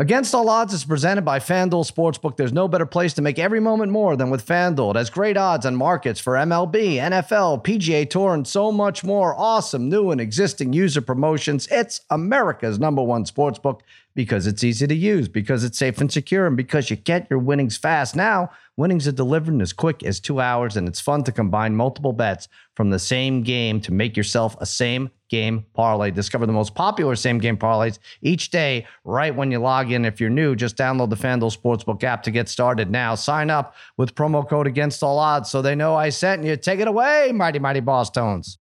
Against All Odds is presented by FanDuel Sportsbook. There's no better place to make every moment more than with FanDuel. It has great odds on markets for MLB, NFL, PGA Tour, and so much more. Awesome new and existing user promotions. It's America's number one sportsbook because it's easy to use, because it's safe and secure, and because you get your winnings fast. Now, winnings are delivered in as quick as two hours, and it's fun to combine multiple bets from the same game to make yourself a same game parlay. Discover the most popular same game parlays each day right when you log in. If you're new, just download the FanDuel Sportsbook app to get started now. Sign up with promo code against all odds so they know I sent you. Take it away, mighty, mighty Bosstones.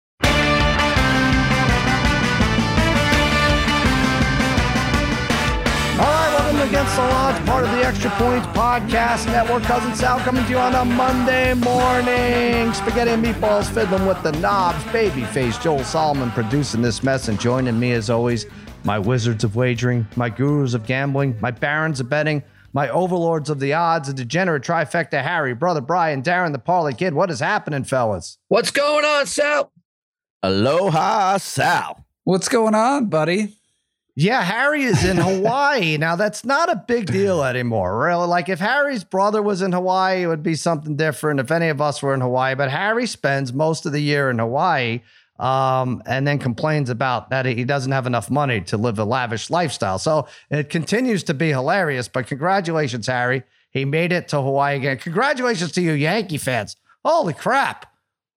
Welcome to Against part of the Extra Points Podcast Network. Cousin Sal coming to you on a Monday morning. Spaghetti and meatballs fiddling with the knobs. Babyface Joel Solomon producing this mess and joining me as always, my wizards of wagering, my gurus of gambling, my barons of betting, my overlords of the odds, a degenerate trifecta Harry, brother Brian, Darren, the Parlay Kid. What is happening, fellas? What's going on, Sal? Aloha, Sal. What's going on, buddy? Yeah, Harry is in Hawaii. now, that's not a big deal anymore, really. Like, if Harry's brother was in Hawaii, it would be something different if any of us were in Hawaii. But Harry spends most of the year in Hawaii um, and then complains about that he doesn't have enough money to live a lavish lifestyle. So it continues to be hilarious. But congratulations, Harry. He made it to Hawaii again. Congratulations to you, Yankee fans. Holy crap.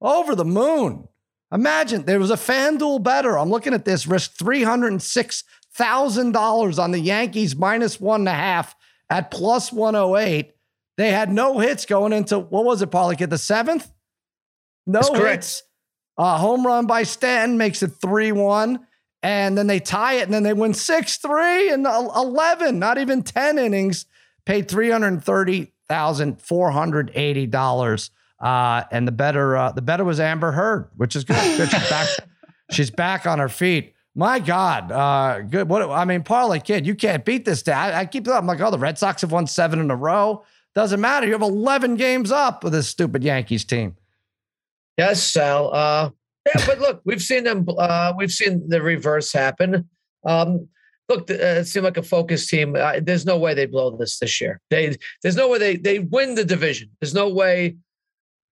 Over the moon. Imagine there was a FanDuel better. I'm looking at this, risk 306 thousand dollars on the Yankees minus one and a half at plus 108. They had no hits going into what was it, Pollock, at the seventh? No That's hits. correct. A home run by Stanton makes it 3 1. And then they tie it, and then they win 6 3 and 11, not even 10 innings, paid $330,480. Uh, and the better, uh, the better was Amber Heard, which is good. good. She's back. She's back on her feet. My God, uh, good. What I mean, parlay kid, you can't beat this. Day. I, I keep. Up. I'm like, oh, the Red Sox have won seven in a row. Doesn't matter. You have 11 games up with this stupid Yankees team. Yes, Sal. Uh, yeah, but look, we've seen them. Uh, we've seen the reverse happen. Um, look, uh, it seemed like a focused team. Uh, there's no way they blow this this year. They there's no way they they win the division. There's no way.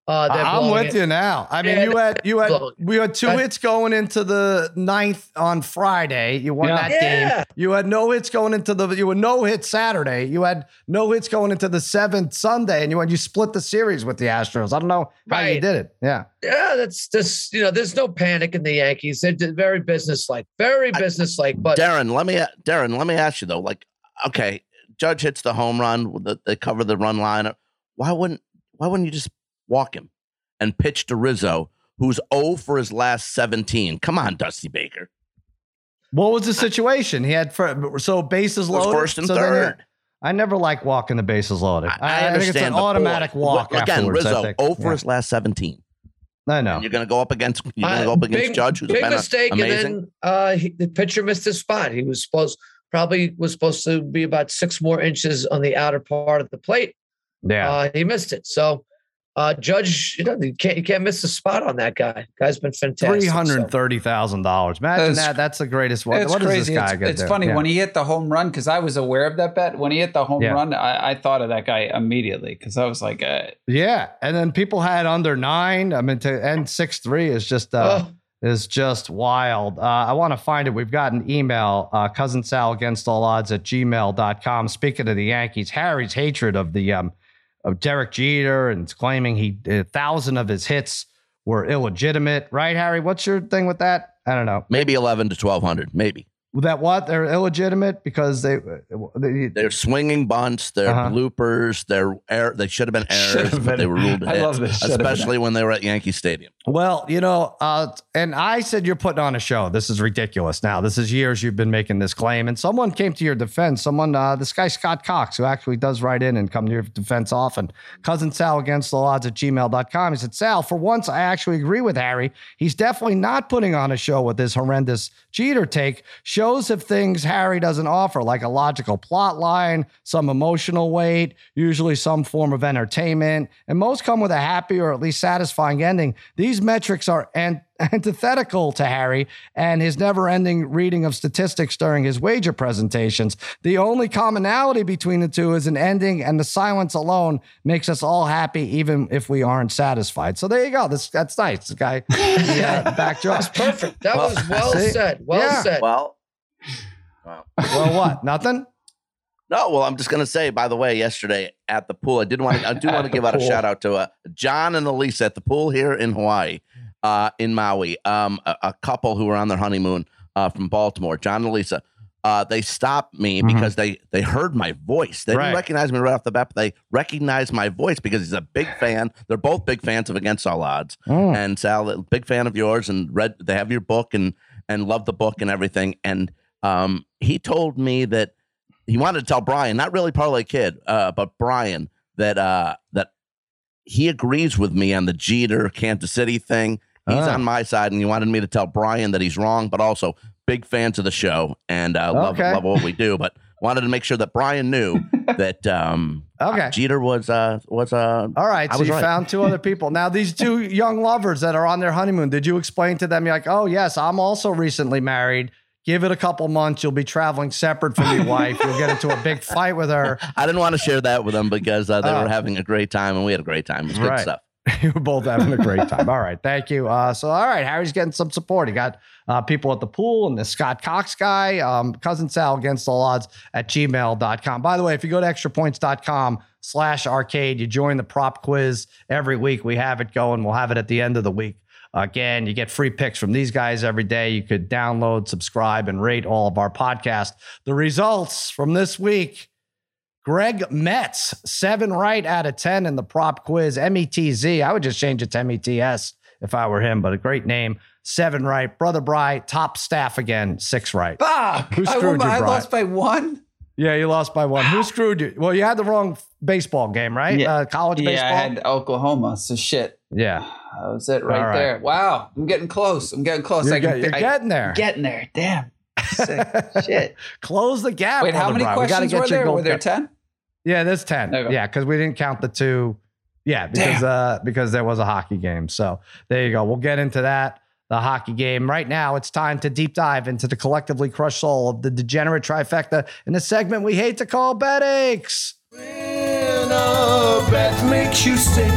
Uh, they're I'm with it. you now. I mean, Yeah, you had you had we had two I- hits going into the ninth on Friday. You won Yeah. that Yeah. game. You had no hits going into the you had no hits Saturday. You had no hits going into the seventh Sunday, and you had you split the series with the Astros. I don't know how you did it. Yeah. Yeah, that's just you know. There's no panic in the Yankees. They're just very businesslike, very businesslike. But Darren, let me Darren, let me ask you though. Like, okay, Judge hits the home run. They cover the run line. Why wouldn't Why wouldn't you just walk him and pitch to Rizzo, who's 0 for his last 17? Come on, Dusty Baker. What was the situation? He had for, so bases It loaded. first and so then third. I never like walking the bases loaded. I, I think understand it's an the automatic point. walk. Again, Rizzo think. 0 for Yeah. his last 17. I know. And you're going to go up against you're going to Uh, go up against big- Judge, who's big been a- mistake, amazing. and then uh, he, the pitcher missed his spot. He was supposed probably was supposed to be about six more inches on the outer part of the plate. Yeah. Uh, he missed it. So, uh, Judge, you know, you can't you can't miss a spot on that guy. Guy's been fantastic. Three so. hundred thirty thousand dollars. Imagine That's- that. That's the greatest one. it's What does crazy. this guy it's get it's funny Yeah. when he hit the home run because I was aware of that bet. When he hit the home Yeah. run, I, I thought of that guy immediately because I was like, uh, Yeah, and then people had under nine. I mean, to end six three is just uh, Oh, is just wild. Uh, I want to find it. We've got an email, uh, cousin Sal against all odds at gmail.com. Speaking of the Yankees, Harry's hatred of the um, of Derek Jeter and claiming he a thousand of his hits were illegitimate. Right, Harry? What's your thing with that? I don't know. Maybe 11 to 1200, maybe. That what they're illegitimate because they, they They're swinging bunts, they're Uh-huh. bloopers, they're air, they should have been errors, but they were ruled I hits, love this, should have been. especially when they were at Yankee Stadium. Well, you know, uh, and I said you're putting on a show. This is ridiculous. Now, this is years you've been making this claim, and someone came to your defense. Someone, uh, this guy Scott Cox, who actually does write in and come to your defense often. Cousin Sal against the odds at gmail.com. He said, Sal, for once, I actually agree with Harry. He's definitely not putting on a show with this horrendous Jeter take. Shows of things Harry doesn't offer, like a logical plot line, some emotional weight, usually some form of entertainment, and most come with a happy or at least satisfying ending. These metrics are and antithetical to Harry and his never ending reading of statistics during his wager presentations. The only commonality between the two is an ending, and the silence alone makes us all happy, even if we aren't satisfied. So there you go. This That's nice. The guy, yeah, backdrop. That's perfect. That was well see? said. Well Yeah. said. Well, well, Well, what? Nothing? no. Well, I'm just gonna say. By the way, yesterday at the pool, I did want to. I do want to the give out a shout out to uh, John and Elise at the pool here in Hawaii, uh, in Maui. Um, a, a couple who were on their honeymoon uh, from Baltimore. John and Lisa. Uh, they stopped me Mhm. because they they heard my voice. They Right. didn't recognize me right off the bat, but they recognized my voice because he's a big fan. They're both big fans of Against All Odds. Mm. and Sal, big fan of yours, and read they have your book and and love the book and everything. And um, he told me that he wanted to tell Brian, not really Parlay Kid, uh, but Brian, that uh, that he agrees with me on the Jeter Kansas City thing. He's Ah. on my side, and he wanted me to tell Brian that he's wrong, but also big fans of the show and uh, love Okay. love what we do. But wanted to make sure that Brian knew that um, Okay. Jeter was uh, was uh, All right, I so you right. found two other people. Now, these two young lovers that are on their honeymoon, did you explain to them? You're like, oh, yes, I'm also recently married. Give it a couple months. You'll be traveling separate from your wife. You'll get into a big fight with her. I didn't want to share that with them because uh, they Oh. were having a great time and we had a great time. It was good Right. stuff. you were both having a great time. All right, thank you. Uh, so, all right, Harry's getting some support. He got uh, people at the pool and the Scott Cox guy, um, cousin Sal against all odds at gmail.com. By the way, if you go to extrapoints.com slash arcade, you join the prop quiz every week. We have it going. We'll have it at the end of the week. Again, you get free picks from these guys every day. You could download, subscribe, and rate all of our podcasts. The results from this week Greg Metz, seven right out of 10 in the prop quiz. M E T Z. I would just change it to M E T S if I were him, but a great name. Seven right. Brother Bry, top staff again, six right. Fuck! Who I, screwed won- you, I lost by one. Yeah, you lost by one. Who screwed you? Well, you had the wrong baseball game, right? Yeah. Uh, college Yeah, baseball. I had Oklahoma. So shit. yeah. That was it right, right. there. Wow, I'm getting close. I'm getting close. You're, I can, get- you're I- getting there. getting there. Damn. Sick. shit. Close the gap. Wait, how many. We questions get were there? Were there ten? Yeah, there's 10. Okay. Yeah, because we didn't count the two. Yeah, because uh because there was a hockey game. So there you go. We'll get into that. The hockey game. Right now, it's time to deep dive into the collectively crushed soul of the degenerate trifecta in a segment we hate to call bet aches. When a bet makes you sick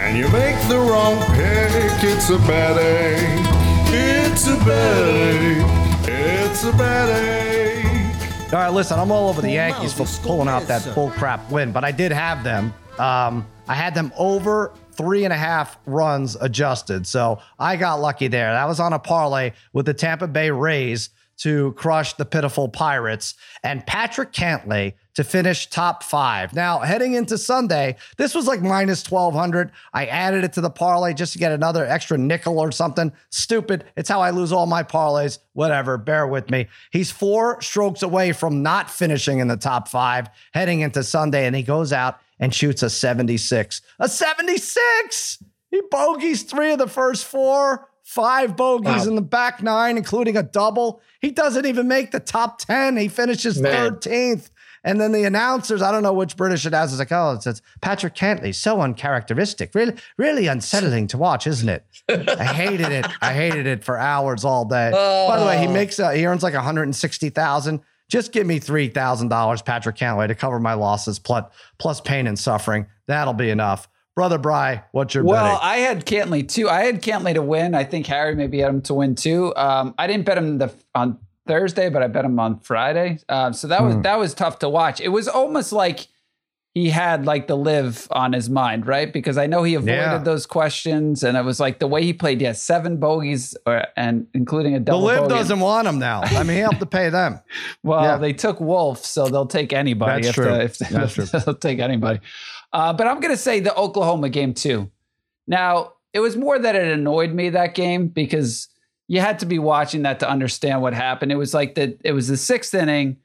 and you make the wrong pick, it's a bad ache. It's a bad ache. It's a bad ache. All right, listen, I'm all over the Yankees for pulling out that sir. bull crap win, but I did have them. Um, I had them over three and a half runs adjusted. So I got lucky there. That was on a parlay with the Tampa Bay Rays to crush the pitiful Pirates and Patrick Cantlay to finish top five. Now, heading into Sunday, this was like minus 1200. I added it to the parlay just to get another extra nickel or something. Stupid. It's how I lose all my parlays. Whatever. Bear with me. He's four strokes away from not finishing in the top five heading into Sunday, and he goes out and shoots a 76. A 76! He bogeys three of the first four, five bogeys Wow. in the back nine, including a double. He doesn't even make the top 10. He finishes Man. 13th. And then the announcers, I don't know which British it has, is like, oh, it says Patrick Cantlay, so uncharacteristic. Really, really unsettling to watch, isn't it? I hated it. I hated it for hours all day. Oh. By the way, he Oh. makes uh, he earns like 160,000. Just give me three thousand dollars, Patrick Cantlay, to cover my losses plus plus pain and suffering. That'll be enough. Brother Bry, what's your bet? Well, betting? I had Cantlay too. I had Cantlay to win. I think Harry maybe had him to win too. Um, I didn't bet him the on Thursday, but I bet him on Friday. Um, so that was Hmm. that was tough to watch. It was almost like he had like the LIV on his mind, right? Because I know he avoided Yeah. those questions, and it was like the way he played. He had seven bogeys, or, and including a double. the. LIV bogey. doesn't want him now. I mean, he helped to pay them. Well, Yeah. they took Wolff, so they'll take anybody. That's if true. If That's true. they'll take anybody. Uh, but I'm going to say the Oklahoma game too. Now, it was more that it annoyed me that game because you had to be watching that to understand what happened. It was like that. it was the sixth inning.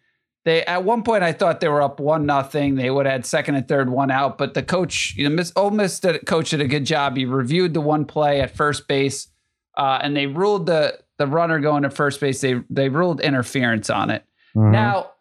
They at one point I thought they were up one nothing. They would have had second and third one out, but the coach, you know, Miss Ole Miss did, coach did a good job. He reviewed the one play at first base, uh, and they ruled the the runner going to first base. They they ruled interference on it. Mm-hmm. Now,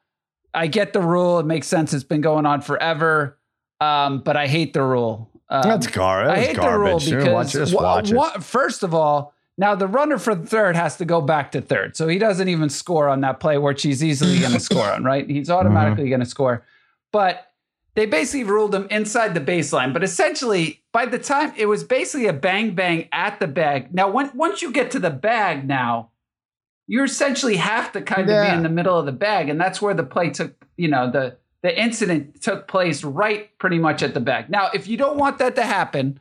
I get the rule. It makes sense. It's been going on forever, um, but I hate the rule. Um, That's gar- I that's hate garbage. the rule because just watch it. first of all, Now the runner for third has to go back to third, so he doesn't even score on that play, which he's easily going to score on. Right? He's automatically going to score, but they basically ruled him inside the baseline. But essentially, by the time it was basically a bang bang at the bag. Now, when, once you get to the bag, now you essentially have to kind of Yeah. be in the middle of the bag, and that's where the play took. You know, the the incident took place right pretty much at the bag. Now, if you don't want that to happen,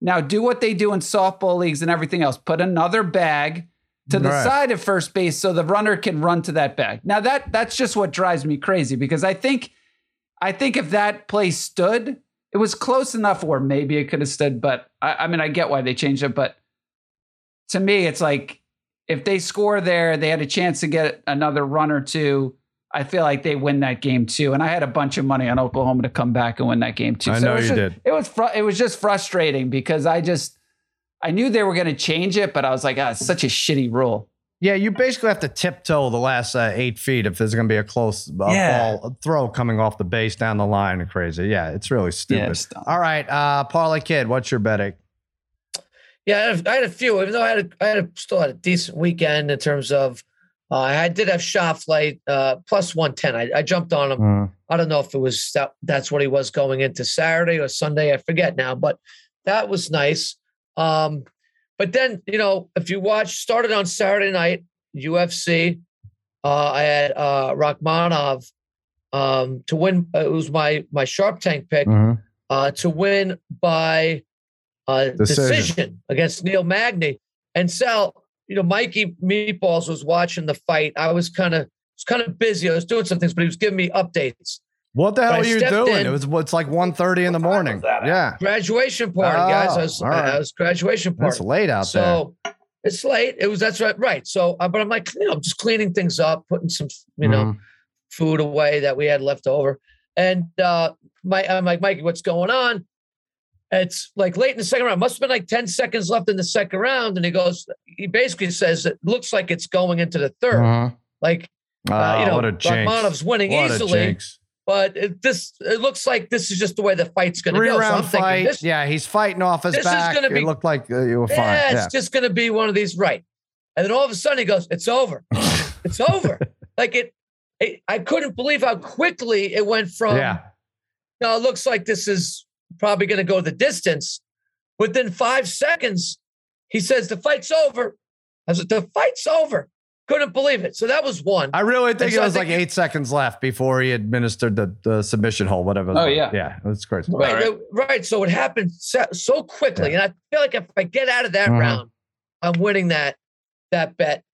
now do what they do in softball leagues and everything else. Put another bag to the Right. side of first base so the runner can run to that bag. Now that that's just what drives me crazy because I think I think if that play stood, it was close enough or maybe it could have stood, but I, I mean I get why they changed it, but to me it's like if they score there, they had a chance to get another run or two. I feel like they win that game too, and I had a bunch of money on Oklahoma to come back and win that game too. I So know it was you just- did. It was fru- it was just frustrating because I just I knew they were going to change it, but I was like, ah, it's such a shitty rule. Yeah, you basically have to tiptoe the last uh, eight feet if there's going to be a close uh, Yeah. ball throw coming off the base down the line and crazy. Yeah, it's really stupid. it's. All right, uh, Parlay Kid, what's your betting? Yeah, I had, I had a few. Even though I had, a, I had a, still had a decent weekend in terms of, uh, I did have Schauffele uh, plus one ten. I, I jumped on him. I don't know if it was that, that's what he was going into Saturday or Sunday. I forget now, but that was nice. Um, but then you know, if you watch, started on Saturday night UFC. Uh, I had uh, Rakhmonov um, to win. Uh, it was my my Sharp Tank pick Mhm. uh, to win by uh, Decision. decision. against Neil Magny. And Sal, you know, Mikey Meatballs was watching the fight. I was kind of was kind of busy. I was doing some things, but he was giving me updates. What the hell I are you doing? in- It was it's like 1.30 in the morning. Yeah, Graduation party, guys. I Oh, was, all right. I was graduation party. It's late out there. so it's late. It was that's right, right. So, uh, but I'm like, you know, I'm just cleaning things up, putting some, you know, Mhm. food away that we had left over. And uh, my, I'm like, Mikey, what's going on? It's like late in the second round. Must have been like 10 seconds left in the second round. And he goes, he basically says it looks like it's going into the 3rd Mhm. Like, uh, Oh, you know, what a jinx. Rakhmonov's winning What easily, but it, this it looks like this is just the way the fight's going to go. So Three-round thinking fight. this, yeah, he's fighting off his this is gonna be- it looked like uh, you were fine. yeah, Yeah. it's just going to be one of these, right? And then all of a sudden he goes, "It's over, it's over." Like it, it, I couldn't believe how quickly it went from. yeah. No, it looks like this is probably going to go the distance. Within five seconds, he says the fight's over. I said, the fight's over. Couldn't believe it. So that was one. I really think so it I was like think- eight seconds left before he administered the, the submission hole, whatever. Oh, was. yeah. Yeah, that's crazy. Right, Right. right. So it happened so, so quickly, and I feel like if I get out of that Mhm. round, I'm winning that that bet.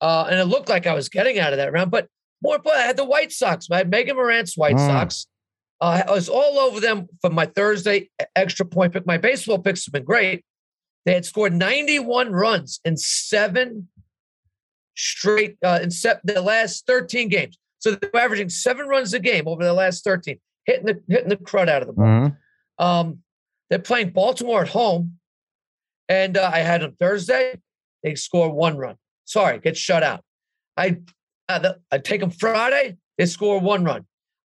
Uh, and it looked like I was getting out of that round, but more important, I had the White Sox. I had Megan Morant's White Mm. Sox. Uh, I was all over them for my Thursday extra point pick. My baseball picks have been great. They had scored 91 runs in seven straight uh, in se- the last 13 games. So they're averaging seven runs a game over the last 13, hitting the hitting the crud out of the ball. Mhm. Um, they're playing Baltimore at home, and uh, I had them Thursday. They score one run. Sorry, get shut out. I uh, the, I take them Friday. They score one run.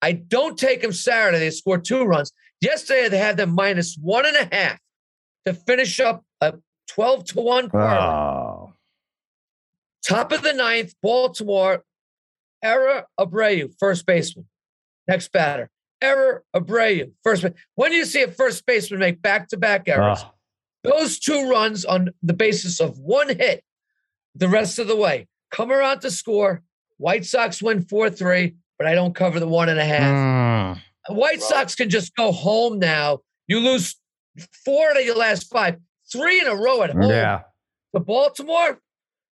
I don't take them Saturday. They score two runs. Yesterday they had them minus one and a half to finish up a twelve to one parlay. Oh. Top of the ninth, Baltimore. Era Abreu, first baseman. Next batter. Error Abreu, first. ba- When do you see a first baseman make back-to-back errors? Oh. Those two runs on the basis of one hit, the rest of the way. Come around to score. White Sox win four three, but I don't cover the one and a half. Mm. White Sox can just go home now. You lose four out of your last five, three in a row at home. Yeah. To Baltimore,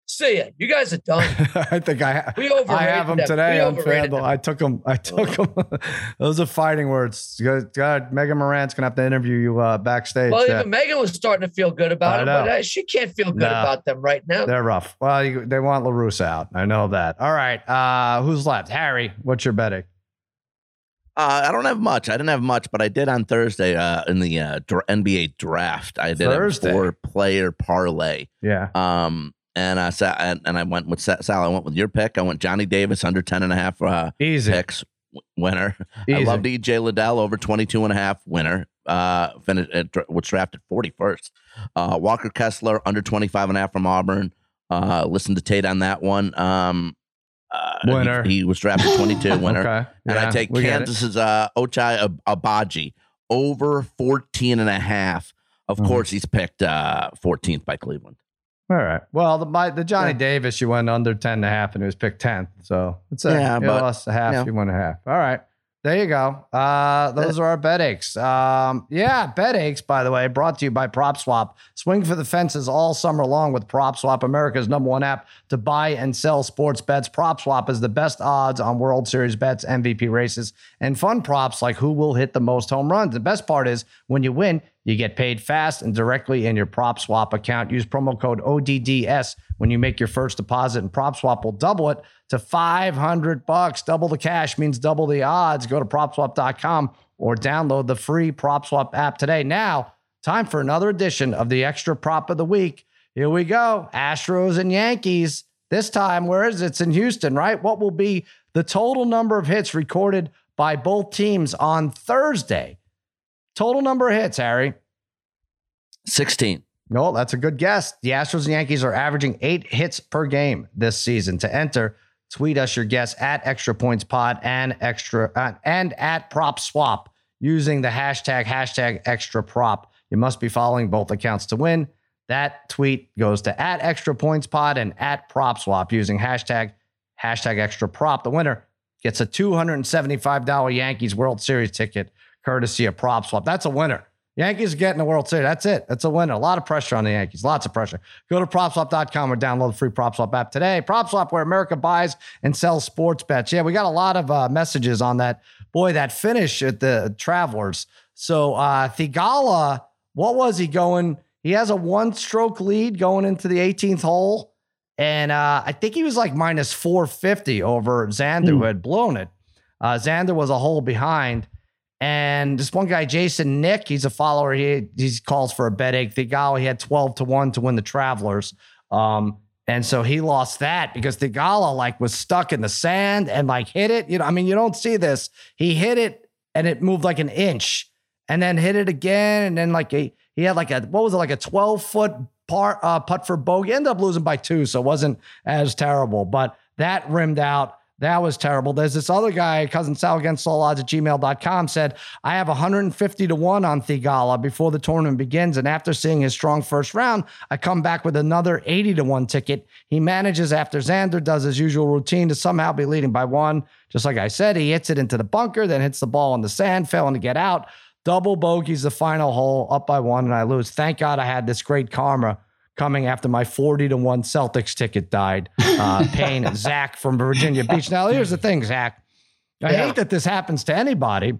see ya. You guys are done. I think I We overrated I have them them. today We on overrated FanDuel. them. I took them. I took them. Those are fighting words. God, God, Megan Morant's gonna have to interview you uh, backstage. Well, Yeah. even Megan was starting to feel good about it, but uh, she can't feel good No. about them right now. They're rough. Well, you, they want La Russa out. I know that. All right. Uh, who's left? Harry. What's your betting? Uh, I don't have much. I didn't have much, but I did on Thursday uh, in the uh, dr- NBA draft. I did Thursday? a four player parlay. Yeah. Um, and I sat and, and I went with Sal. I went with your pick. I went Johnny Davis under 10 and a half uh, Easy. picks. winner. I Easy. loved EJ Liddell over 22 and a half winner. Uh, finished, uh, was drafted 41st. Uh, Walker Kessler under 25 and a half from Auburn. Uh, listen to Tate on that one. Um, uh, he- Winner. He, was drafted 22 winner. Okay. And I take we get it. Kansas's uh, Ochai Ab- Agbaji over 14 and a half. Of Mhm. course, he's picked uh, 14th by Cleveland. All right. Well, the my, the Johnny Yeah. Davis, you went under 10 and a half and it was picked 10th. So it's a, Yeah, you but, lost a half, yeah. you won a half. All right. There you go. Uh, those are our bet aches. Um, yeah, bet aches, by the way, brought to you by Prop Swap. Swing for the fences all summer long with Prop Swap, America's number one app to buy and sell sports bets. Prop Swap is the best odds on World Series bets, MVP races, and fun props like who will hit the most home runs. The best part is when you win, you get paid fast and directly in your Prop Swap account. Use promo code ODDS when you make your first deposit, and Prop Swap will double it to 500 bucks. Double the cash means double the odds. Go to propswap.com or download the free PropSwap app today. Now, time for another edition of the extra prop of the week. Here we go. Astros and Yankees. This time, where is it? It's in Houston, right? What will be the total number of hits recorded by both teams on Thursday? Total number of hits, Harry. 16. No, that's a good guess. The Astros and Yankees are averaging eight hits per game this season. To enter, tweet us your guess at Extra Points Pod and extra uh, and at Prop Swap using the hashtag hashtag Extra Prop. You must be following both accounts to win. That tweet goes to at Extra Points Pod and at Prop Swap using hashtag hashtag Extra Prop. The winner gets a two hundred and seventy-five dollar Yankees World Series ticket courtesy of Prop Swap. That's a winner. Yankees getting the World Series. That's it. That's a winner. A lot of pressure on the Yankees. Lots of pressure. Go to propswap.com or download the free PropSwap app today. PropSwap, where America buys and sells sports bets. Yeah, we got a lot of uh, messages on that. Boy, that finish at the Travelers. So uh Theegala, what was he going? He has a one-stroke lead going into the 18th hole. And uh, I think he was like minus 450 over Xander, who had blown it. Uh, Xander was a hole behind. And this one guy, Jason Nick, he's a follower. He he calls for a bet egg. Theegala, he had 12 to 1 to win the Travelers. Um, and so he lost that because Theegala like was stuck in the sand and like hit it. You know, I mean, you don't see this. He hit it and it moved like an inch and then hit it again. And then like a, he had like a, what was it, like a 12 foot part, uh, putt for bogey. Ended up losing by two. So it wasn't as terrible, but that rimmed out. That was terrible. There's this other guy, cousin Sal against all odds at gmail.com said, I have 150 to 1 on Theegala before the tournament begins. And after seeing his strong first round, I come back with another 80 to 1 ticket. He manages after Xander does his usual routine to somehow be leading by one. Just like I said, he hits it into the bunker, then hits the ball in the sand, failing to get out. Double bogeys the final hole, up by one, and I lose. Thank God I had this great karma coming after my 40 to 1 Celtics ticket died. Uh, paying Zach from Virginia Beach. Now, here's the thing, Zach. I Yeah. hate that this happens to anybody,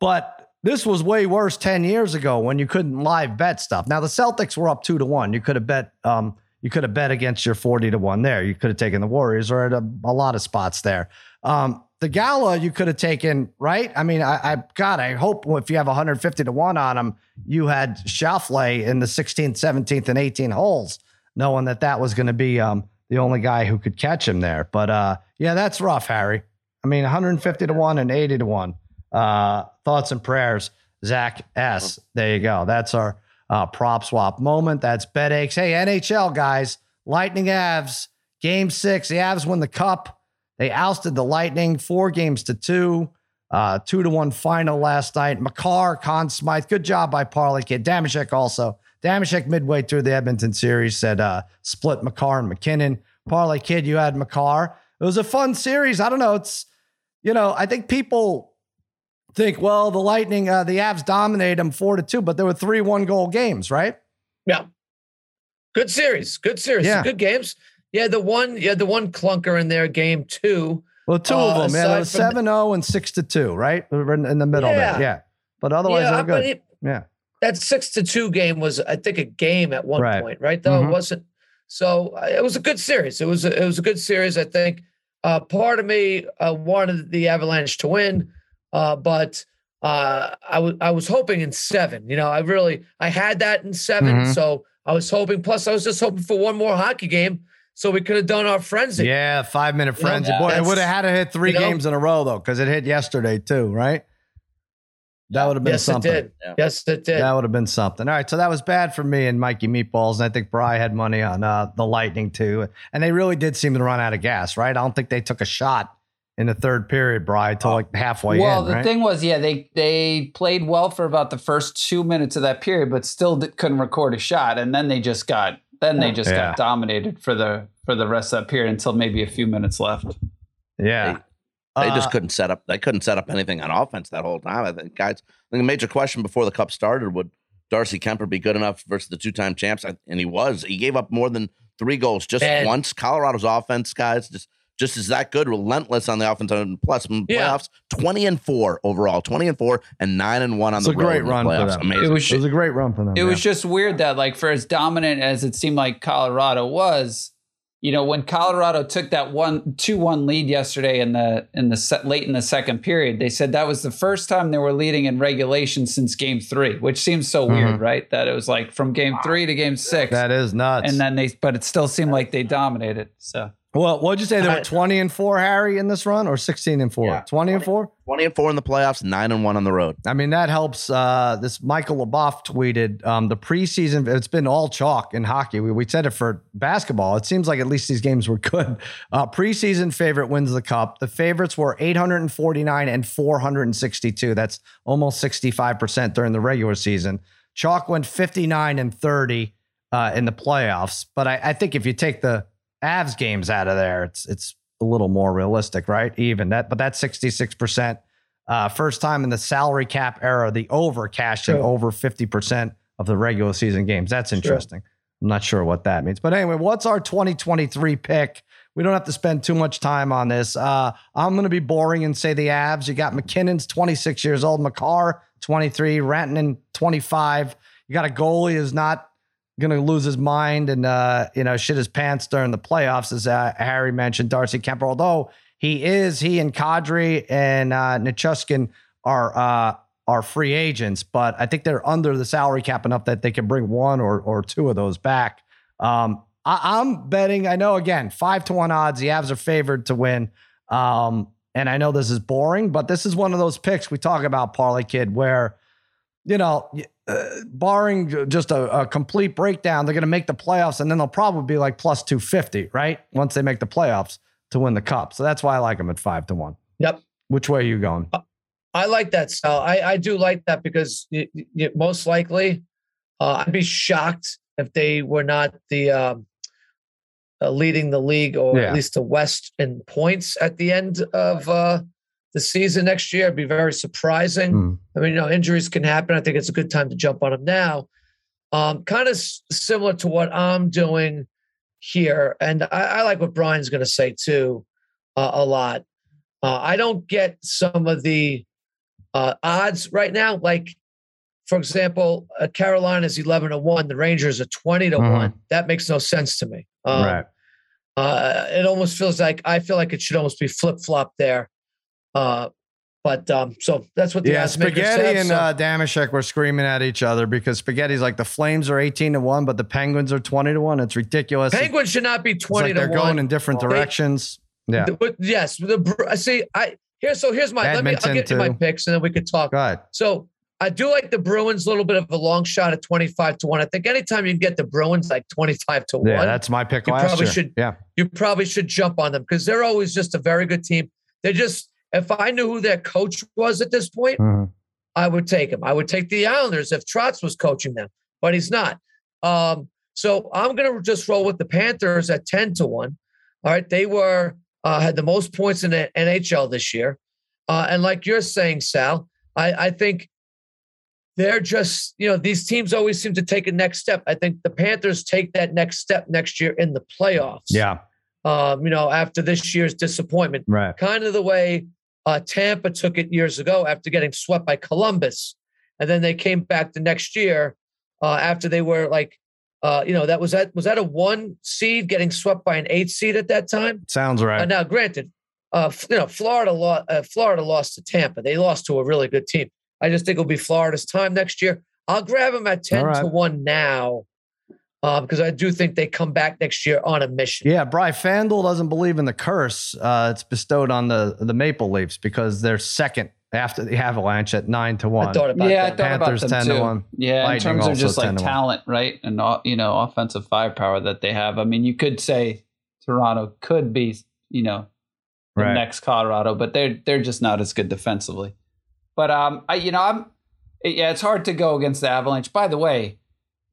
but this was way worse 10 years ago when you couldn't live bet stuff. Now, the Celtics were up two to one. You could have bet, um, you could have bet against your 40 to one there. You could have taken the Warriors or at a, a lot of spots there. Um, Theegala you could have taken, right? I mean, I, I God, I hope if you have 150 to one on them, you had Schauffele in the 16th, 17th, and 18 holes, knowing that that was going to be um, the only guy who could catch him there. But uh, yeah, that's rough, Harry. I mean, 150 to one and 80 to one. Uh, thoughts and prayers, Zach S. There you go. That's our uh, prop swap moment. That's bet aches. Hey, NHL guys, Lightning Avs, game six. The Avs win the cup. They ousted the Lightning four games to two, uh, two to one final last night. Makar, Conn Smythe, good job by Parlay Kid. Damashek also. Damashek midway through the Edmonton series said uh, split Makar and MacKinnon. Parlay Kid, you had Makar. It was a fun series. I don't know. It's, you know, I think people think, well, the Lightning, uh, the Avs dominated them four to two, but there were three one goal games, right? Yeah. Good series. Good series. Yeah. Good games. Yeah, the one, yeah, the one clunker in there, game two. Well, two Uh, of them, yeah, aside it was from 7 0 and 6 to 2, right? In, in the middle Yeah. there. Yeah. But otherwise, yeah, they're good. it, yeah. that six to two game was, I think, a game at one Right. point, right? Though Mhm. it wasn't. So uh, it was a good series. It was a, it was a good series. I think. Uh, part of me uh, wanted the Avalanche to win, uh, but uh, I was I was hoping in seven. You know, I really I had that in 7 Mhm. so I was hoping. Plus, I was just hoping for one more hockey game. So we could have done our frenzy. Yeah, five minute You know, frenzy. Boy, it would have had to hit three you know? games in a row though, because it hit yesterday too, right? That would have been yes, something. it did. Yeah. Yes, it did. That would have been something. All right, so that was bad for me and Mikey Meatballs, and I think Bry had money on uh, the Lightning too, and they really did seem to run out of gas, right? I don't think they took a shot in the third period, Bry, till like halfway well, in, the right? thing was, yeah, they they played well for about the first two minutes of that period, but still di- couldn't record a shot, and then they just got then they just Yeah. got dominated for the for the rest of that period until maybe a few minutes left. yeah, They Uh, just couldn't set up. They couldn't set up anything on offense that whole time. I think, guys. I think a major question before the cup started would Darcy Kuemper be good enough versus the two-time champs? And he was. He gave up more than three goals just Man. once. Colorado's offense, guys, just just is that good, relentless on the offense. And plus, in Yeah. playoffs, twenty and four overall, twenty and four, and nine and one on It's the a road great in the run for them. Amazing. It was it was a great run for them. It yeah. was just weird that, like, for as dominant as it seemed like Colorado was, you know, when Colorado took that one two one lead yesterday in the in the set, late in the second period, they said that was the first time they were leading in regulation since Game Three, which seems so weird, mm-hmm. right? That it was like from Game Three to Game Six, that is nuts. and then they, but it still seemed like they dominated. So well, what'd you say? They were twenty and four, Harry, in this run, or sixteen and four? Yeah. Twenty and four. Twenty and four in the playoffs, nine and one on the road. I mean, that helps. Uh, this Michael LeBoff tweeted um, the preseason. It's been all chalk in hockey. We, we said it for basketball. It seems like at least these games were good. Uh, preseason favorite wins the cup. The favorites were 849 and 462. That's almost 65% during the regular season. Chalk went 59 and 30 uh, in the playoffs. But I, I think if you take the Avs games out of there, it's it's a little more realistic, right? Even that, but that's 66%. Uh, first time in the salary cap era, the over cashing Sure. over 50% of the regular season games. That's interesting. I'm not sure what that means. But anyway, what's our 2023 pick? We don't have to spend too much time on this. Uh, I'm going to be boring and say the Avs. You got MacKinnon's 26 years old, Makar 23, Rantanen 25. You got a goalie who's not going to lose his mind and uh, you know shit his pants during the playoffs, as uh, Harry mentioned. Darcy Kuemper, although he is he and Kadri and uh, Nichushkin are uh, are free agents, but I think they're under the salary cap enough that they can bring one or or two of those back. Um, I, I'm betting. I know again five to one odds. The Avs are favored to win. Um, and I know this is boring, but this is one of those picks we talk about, Parlay Kid, where you know, uh, barring just a, a complete breakdown, they're going to make the playoffs, and then they'll probably be like plus two fifty, right? Once they make the playoffs to win the cup. So that's why I like them at five to one. Yep. Which way are you going? I like that, Sal. I, I do like that because most likely, uh, I'd be shocked if they were not the um, uh, leading the league or Yeah. at least the West in points at the end of uh, the season next year. It'd be very surprising. Hmm. I mean, you know, injuries can happen. I think it's a good time to jump on them now. Um, kind of s- similar to what I'm doing here, and I, I like what Brian's going to say too uh, a lot. Uh, I don't get some of the uh, odds right now. Like, for example, uh, Carolina's 11 to 1, the Rangers are 20 to Mhm. 1. That makes no sense to me. Um, right. uh, it almost feels like I feel like it should almost be flip flop there. Uh, but um, so that's what the Yeah, Spaghetti and so- uh, Damashek were screaming at each other because Spaghetti's like the Flames are 18 to 1, but the Penguins are 20 to 1. It's ridiculous. Penguins should not be 20 like they're 1. going in different They- directions. Yeah. But yes, the I see. I here. So here's my. let me. I'll Edmonton, get to my picks, and then we could talk. Go ahead. So I do like the Bruins. A little bit of a long shot at twenty five to one. I think anytime you can get the Bruins like twenty five to 1. Yeah, one, that's my pick You probably year. should- yeah. you probably should jump on them because they're always just a very good team. They're just. If I knew who their coach was at this point, Mhm. I would take him. I would take the Islanders if Trotz was coaching them, but he's not. Um, so I'm going to just roll with the Panthers at 10 to 1. All right. They were, uh, had the most points in the NHL this year. Uh, and like you're saying, Sal, I, I think they're just, you know, these teams always seem to take a next step. I think the Panthers take that next step next year in the playoffs. Yeah. Um, you know, after this year's disappointment Right. kind of the way uh, Tampa took it years ago after getting swept by Columbus, and then they came back the next year uh, after they were like, uh, you know, that was that was that a one seed getting swept by an eight seed at that time. Sounds right. Uh, now, granted, uh, you know, Florida lost. Uh, Florida lost to Tampa. They lost to a really good team. I just think it'll be Florida's time next year. I'll grab them at ten right. to one now. Because I do think they come back next year on a mission. Yeah, Bry FanDuel doesn't believe in the curse. Uh, it's bestowed on the the Maple Leafs because they're second after the Avalanche at nine to one. I thought about yeah, I thought Panthers about them 10 to too. one. Yeah, Lightning in terms of just like talent, right, and uh, you know, offensive firepower that they have. I mean, you could say Toronto could be, you know, the Right. next Colorado, but they're they're just not as good defensively. But um, I you know I'm yeah, it's hard to go against the Avalanche. By the way,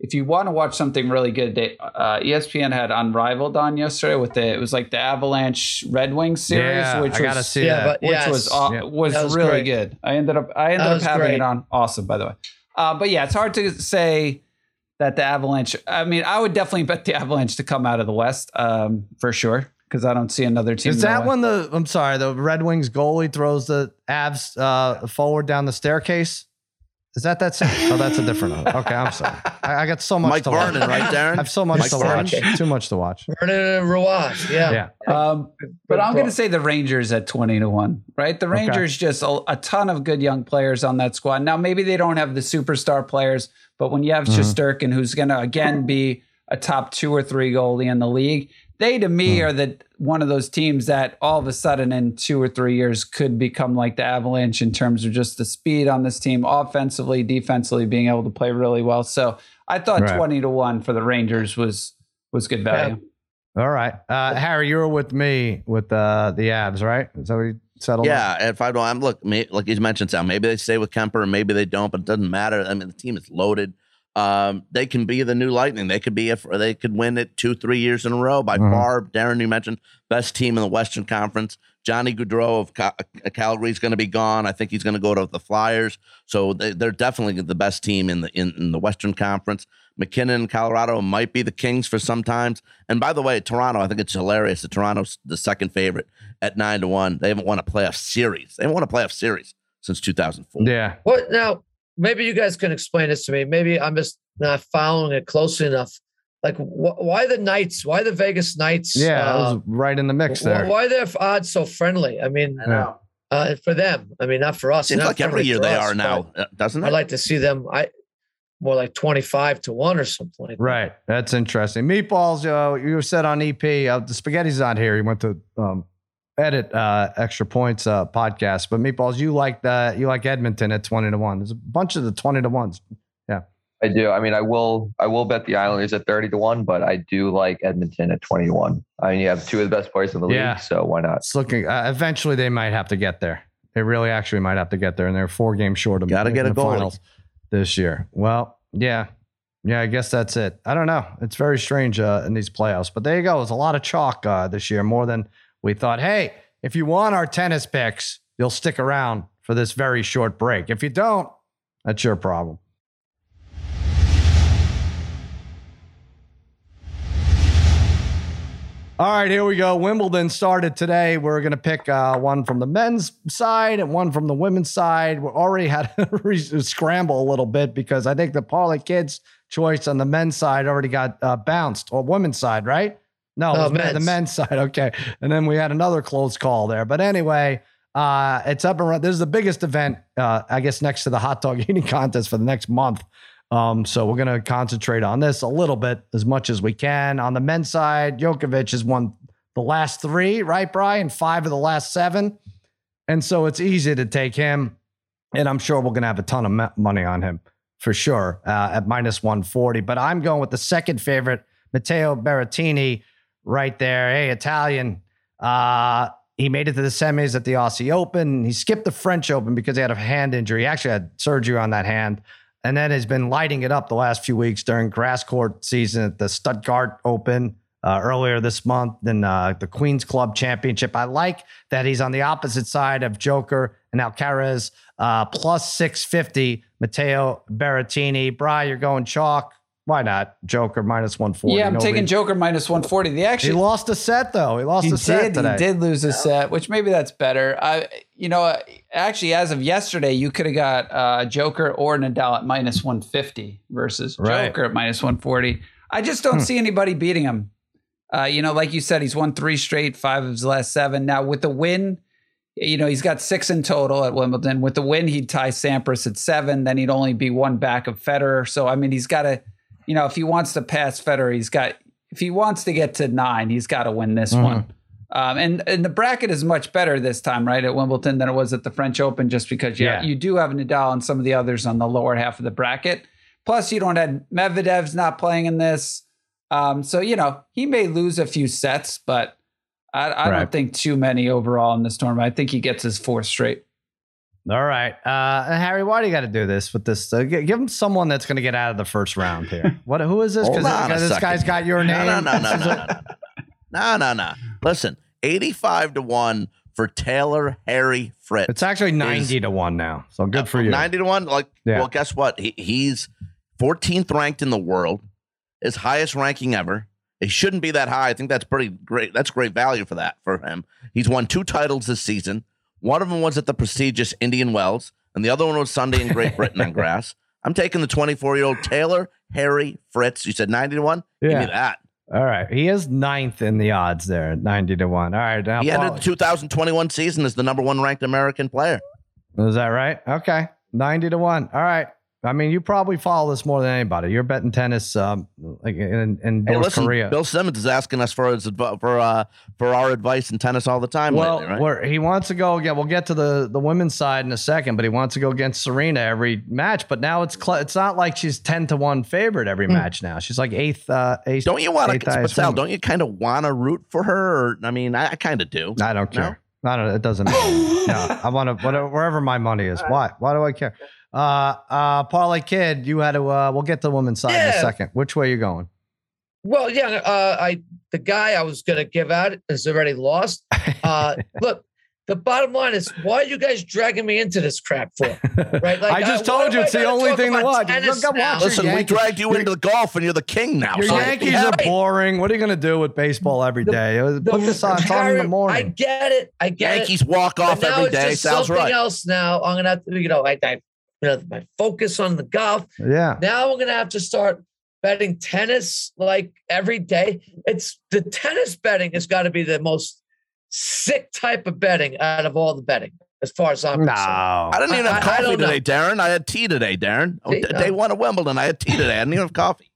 if you want to watch something really good, they, uh, ESPN had Unrivaled on yesterday with the it was like the Avalanche Red Wings series, Yeah, which I gotta was see Yeah, that. but which yes. was aw- Yeah. was, was really great. good. I ended up I ended up having great. it on. Awesome, by the way. Uh, but yeah, it's hard to say that the Avalanche. I mean, I would definitely bet the Avalanche to come out of the West um, for sure because I don't see another team. Is that West. when the I'm sorry, the Red Wings goalie throws the Avs uh, forward down the staircase? Is that that same? Oh, that's a different one. Okay, I'm sorry. I, I got so much Mike to watch. Vernon, right, Darren? I have so much Mike to Vernon. watch. Too much to watch. Vernon and Ruaz. Yeah. Yeah. Um, but I'm going to say the Rangers at 20 to 1, right? The Rangers just a, a ton of good young players on that squad. Now, maybe they don't have the superstar players, but when you have Mhm. Shesterkin, who's going to again be a top two or three goalie in the league, they to me Mhm. are the one of those teams that all of a sudden in two or three years could become like the Avalanche in terms of just the speed on this team, offensively, defensively, being able to play really well. So I thought Right. 20 to 1 for the Rangers was was good value. All right. Uh, Harry, you were with me with uh, the Avs, right? So we settled. on? Yeah, if I don't, I'm look, may, like you mentioned, Sal. Maybe they stay with Kuemper, and maybe they don't, but it doesn't matter. I mean, the team is loaded. Um, they can be the new Lightning. They could be if they could win it two, three years in a row. By Mhm. far, Darren, you mentioned best team in the Western Conference. Johnny Gaudreau of Cal- uh, Calgary is going to be gone. I think he's going to go to the Flyers. So they, they're definitely the best team in the in, in the Western Conference. MacKinnon, and Colorado might be the Kings for sometimes. And by the way, Toronto, I think it's hilarious that Toronto's the second favorite at nine to one. They haven't won a playoff series. They haven't won a playoff series since 2004. Yeah. What now? Maybe you guys can explain this to me. Maybe I'm just not following it closely enough. Like, wh- why the Knights? Why the Vegas Knights? Yeah. I uh, was right in the mix wh- there. Why their odds so friendly? I mean, I know. uh, for them. I mean, not for us. Seems like every year they us, are now, uh, doesn't it? I'd like to see them. I more like twenty five to one or something. Like that. Right. That's interesting. Meatballs, uh, you said on EP, uh, the spaghetti's not here. He went to um, edit uh, extra points uh, podcast. But Meatballs, you like the you like Edmonton at 20 to 1. There's a bunch of the 20 to 1s. Yeah, I do. I mean, I will. I will bet the Islanders at thirty to one, but I do like Edmonton at twenty to one. I mean, you have two of the best players in the Yeah. league, so why not? It's looking, uh, eventually they might have to get there. They really actually might have to get there. And they're four games short of Gotta get a the goalie. finals this year. Well, yeah. Yeah, I guess that's it. I don't know. It's very strange uh, in these playoffs, but there you go. It's a lot of chalk uh, this year, more than we thought. Hey, if you want our tennis picks, you'll stick around for this very short break. If you don't, that's your problem. All right, here we go. Wimbledon started today. We're going to pick uh, one from the men's side and one from the women's side. We already had to re- scramble a little bit because I think the Parlay Kids choice on the men's side already got uh, bounced, or women's side, right? No, it No, was men- the men's. men's side. Okay, and then we had another close call there. But anyway, uh, it's up and running. This is the biggest event, uh, I guess, next to the hot dog eating contest for the next month. Um, so we're going to concentrate on this a little bit as much as we can. On the men's side, Djokovic has won the last three, right, Brian? Five of the last seven. And so it's easy to take him. And I'm sure we're going to have a ton of money on him for sure uh, at minus 140. But I'm going with the second favorite, Matteo Berrettini, right there. Hey, Italian. Uh, he made it to the semis at the Aussie Open. He skipped the French Open because he had a hand injury. He actually had surgery on that hand and then has been lighting it up the last few weeks during grass court season at the Stuttgart Open uh, earlier this month, then uh, the Queens Club Championship. I like that he's on the opposite side of Joker and Alcaraz, uh, plus 650, Matteo Berrettini. Bry, you're going chalk. Why not? Joker minus 140. yeah, I'm No taking. Joker minus 140. The He actually lost a set, though. He lost he a set did. today. He did lose a set, which maybe that's better. I, you know, actually, as of yesterday, you could have got uh, Joker or Nadal at minus 150 versus Right. Joker at minus 140. I just don't Hmm. see anybody beating him. Uh, you know, like you said, he's won three straight, five of his last seven. Now with the win, you know, he's got six in total at Wimbledon. With the win, he'd tie Sampras at seven. Then he'd only be one back of Federer. So I mean, he's got to you know, if he wants to pass Federer, he's got if he wants to get to nine, he's got to win this Mhm. one. Um, and and the bracket is much better this time, right, at Wimbledon than it was at the French Open, just because yeah, Yeah. you do have Nadal and some of the others on the lower half of the bracket. Plus, you don't have Medvedev's not playing in this, um, so you know he may lose a few sets, but I, I Right. don't think too many overall in this tournament. I think he gets his fourth straight. All right, uh, Harry, why do you got to do this with this? Uh, give him someone that's going to get out of the first round here. What? Who is this? Because a this guy's got your name. No, no, no, no, This is no, no, no, no, no, no. Listen, eighty-five to one for Taylor Harry Fritz. It's actually ninety to one now. So good for you. Ninety to one. Like, Yeah. well, guess what? He, he's 14th ranked in the world, his highest ranking ever. It shouldn't be that high. I think that's pretty great. That's great value for that for him. He's won two titles this season. One of them was at the prestigious Indian Wells, and the other one was Sunday in Great Britain on grass. I'm taking the 24 year old Taylor Harry Fritz. You said 90 to one. Give me Yeah. that. All right, he is ninth in the odds there, at ninety to one. All right, now He Paul- ended the 2021 season as the number one ranked American player. is that right? Okay, ninety to one. All right. I mean, you probably follow this more than anybody. You're betting tennis, um, like in, in Hey, North listen, Korea. Bill Simmons is asking us for his for uh for our advice in tennis all the time. well, lately, right? where he wants to go again. We'll get to the the women's side in a second, but he wants to go against Serena every match. But now it's cl- it's not like she's ten to one favorite every match now. She's like eighth. Uh, eighth don't you want to, highest Sal? Don't you kind of want to root for her? Or, I mean, I, I kind of do. I don't No? care. I don't. It doesn't matter. no, I want to whatever wherever my money is. Why? Why do I care? Uh, uh, Parlay Kid, you had to. Uh, we'll get to the women's side in a second. Which way are you going? Well, yeah, uh, I the guy I was going to give out is already lost. Uh, look, the bottom line is, why are you guys dragging me into this crap for? Right? Like, I just uh, told do you I it's the only thing to about watch. tennis Go watch now? your Listen, we dragged you your- into the golf, and you're the king now. Your so- Yankees yeah. are boring. What are you going to do with baseball every The- day? Uh, The- Put this on. It's on in the Harry, I morning. get it. I get it. Yankees walk But off now every it's just Sounds something right. else now. I'm gonna have to, you know, I, I you know, my focus on the golf. Yeah. Now I'm gonna have to start betting tennis like every day. It's the tennis betting has got to be the most sick type of betting out of all the betting, as far as I'm No. concerned. I didn't even have I- I coffee don't know. today, Darren. I had tea today, Darren. Oh, See, d- no. Day one of Wimbledon, I had tea today. I didn't even have coffee.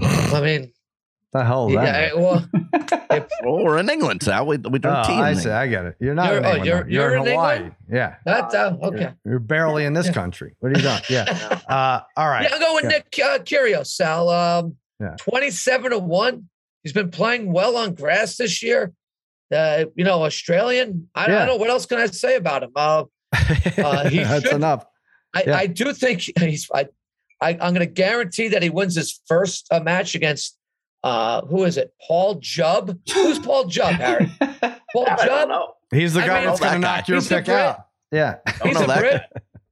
I mean, The hell is yeah, that? I- well, Well, we're in England, Sal. We, we drink Oh, tea. in I England. see. I get it. You're not You're- in oh, you're- You're, you're in in Hawaii. England? Yeah. that's uh, okay. You're, you're barely in this Yeah. country. What are you doing? Yeah. Uh, all right. Yeah, I'm going Yeah. Nick uh, Kyrgios, Sal. Um, Yeah. 27 to 1. He's been playing well on grass this year. Uh, you know, Australian. I, I don't know what else can I say about him. Uh, Uh, he That's should- enough. I, Yeah. I do think he's. I, I I'm going to guarantee that he wins his first uh, match against. Uh, who is it? Paul Jubb. Who's Paul Jubb, Harry? Paul Jubb. He's the guy I guy mean- that's going to knock your He's pick out. Yeah. He's a that Brit.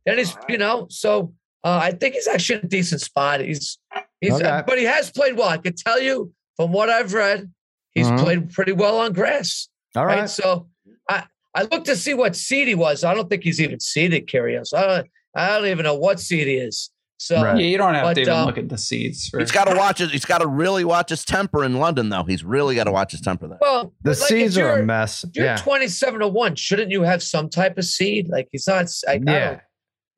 And he's, you know, so uh, I think he's actually in a decent spot. He's, he's, Okay. but he has played well. I can tell you from what I've read, he's Mhm. played pretty well on grass. All Right. right. So I, I looked to see what seed he was. I don't think he's even seeded, Curious. I don't, I don't even know what seed he is. So Right. Yeah, you don't have But, to even uh, look at the seeds. For, He's got to watch it. He's got to really watch his temper in London, though. He's really got to watch his temper there. well, The like, seeds are a mess. If you're Yeah. 27 to 1, shouldn't you have some type of seed? Like he's not. I, I Yeah. don't-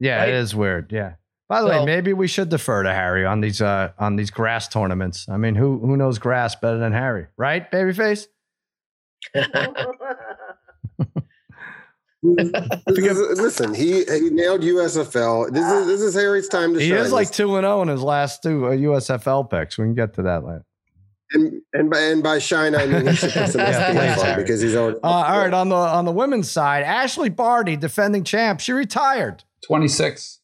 Yeah, right? it is weird. Yeah. By the way, maybe we should defer to Harry on these uh on these grass tournaments. I mean, who who knows grass better than Harry, right, babyface? This is- listen, he he nailed USFL. This is this is Harry's time to He shine. He is like two and zero in his last two uh, USFL picks. We can get to that later. and, and by and by shine, I mean he should some Yeah, SPF please, on Harry. because he's already. Uh, all right, on the on the women's side, Ashleigh Barty, defending champ, she retired. 26.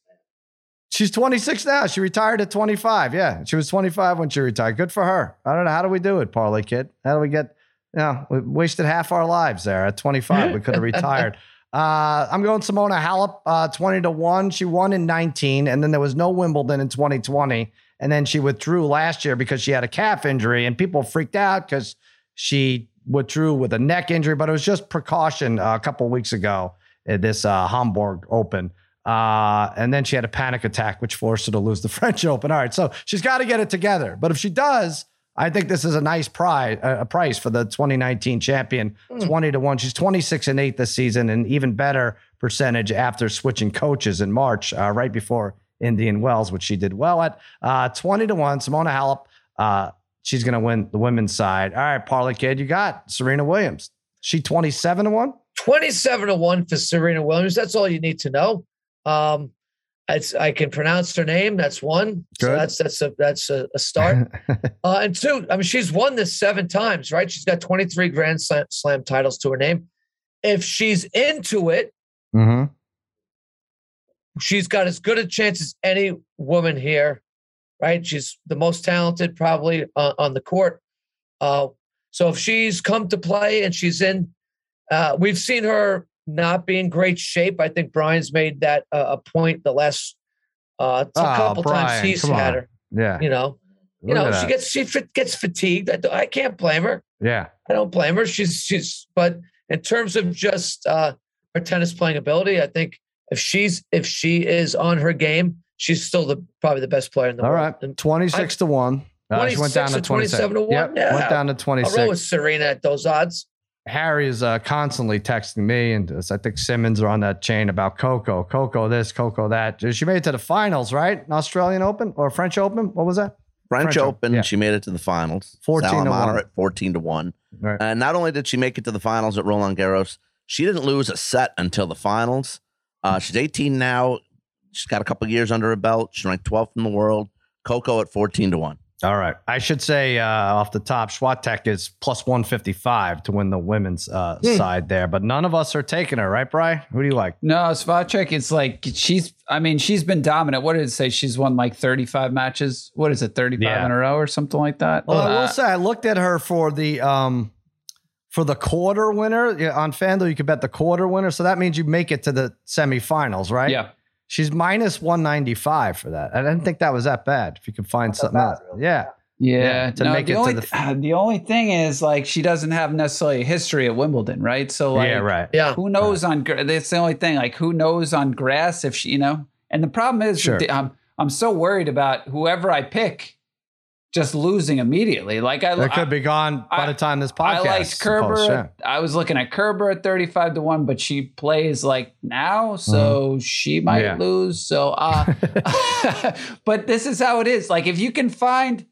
She's 26 now. She retired at 25. Yeah, she was 25 when she retired. Good for her. I don't know how do we do it, Parlay Kid. How do we get? You know, we wasted half our lives there at 25. We could have retired. Uh, I'm going Simona Halep, uh, 20 to 1. She won in 19, and then there was no Wimbledon in 2020. And then she withdrew last year because she had a calf injury, and people freaked out because she withdrew with a neck injury, but it was just precaution uh, a couple weeks ago at this uh, Hamburg Open. Uh, and then she had a panic attack, which forced her to lose the French Open. All right, so she's got to get it together. But if she does, I think this is a nice prize, a price for the 2019 champion, 20 to 1. She's 26 and 8 this season, and even better percentage after switching coaches in March, uh, right before Indian Wells, which she did well at. Uh, 20 to 1, Simona Halep. Uh, she's going to win the women's side. All right, Parlay Kid, you got Serena Williams. She 27 to 1? 27 to 1 for Serena Williams. That's all you need to know. Um, it's, I can pronounce her name. That's one. So that's that's a that's a, a start. uh, and two, I mean, she's won this seven times, right? She's got 23 Grand Slam, Slam titles to her name. If she's into it, mm-hmm. she's got as good a chance as any woman here, right? She's the most talented probably uh, on the court. Uh, so if she's come to play and she's in, uh, we've seen her not be in great shape. I think Brian's made that uh, a point the last uh, a Oh, couple times Brian, he's had on. her. Yeah. You know, you know, she gets she fit, gets fatigued. I, I can't blame her. Yeah. I don't blame her. She's she's but in terms of just uh her tennis playing ability, I think if she's if she is on her game, she's still the probably the best player in the All world. right. And 26 to 1. Uh, she went 26 down to 27 to 1? Yep, Yeah. Went down to I'll roll with Serena at those odds. Harry is uh, constantly texting me, and I think Simmons are on that chain about Coco, Coco this, Coco that. She made it to the finals, right? An Australian Open or French Open? What was that? French, French Open, yeah. she made it to the finals. 14 to one. at 14 to 1. Right. And not only did she make it to the finals at Roland Garros, she didn't lose a set until the finals. Uh, she's 18 now. She's got a couple years under her belt. She's ranked 12th in the world. Coco at 14 to 1. All right. I should say uh, off the top, Swiatek is plus 155 to win the women's uh, Hmm. side there, but none of us are taking her, right, Bry? Who do you like? No, Swiatek, it's like she's, I mean, she's been dominant. What did it say? She's won like 35 matches. What is it, 35 Yeah. in a row or something like that? Well, I Uh, will say I looked at her for the um for the quarter winner yeah, on FanDuel. You could bet the quarter winner, so that means you make it to the semifinals, right? Yeah. She's minus one ninety five for that. I didn't think that was that bad. If you could find something else, yeah. Yeah, Yeah, to no, make the it to only, the- the only thing is like she doesn't have necessarily a history at Wimbledon, right? So like, yeah, right. Yeah. who knows on gra- that's the only thing. Like, who knows on grass if she, you know? And the problem is, Sure. I'm I'm so worried about whoever I pick just losing immediately. Like I, That I could be gone by I- the time this podcast. I liked Kerber. posts, yeah. I was looking at Kerber at 35 to 1, but she plays like now, so she might Mm-hmm. Yeah. lose. So uh but this is how it is. Like if you can find,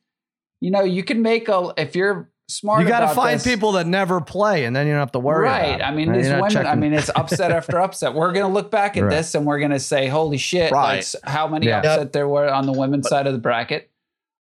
you know, you can make a if you're smart You got to find this- people that never play, and then you don't have to worry. Right. about. I mean, these women, I mean, it's upset after upset. We're going to look back at Right. this and we're going to say, holy shit, Right. like, how many Yeah. upset there were on the women's side of the bracket.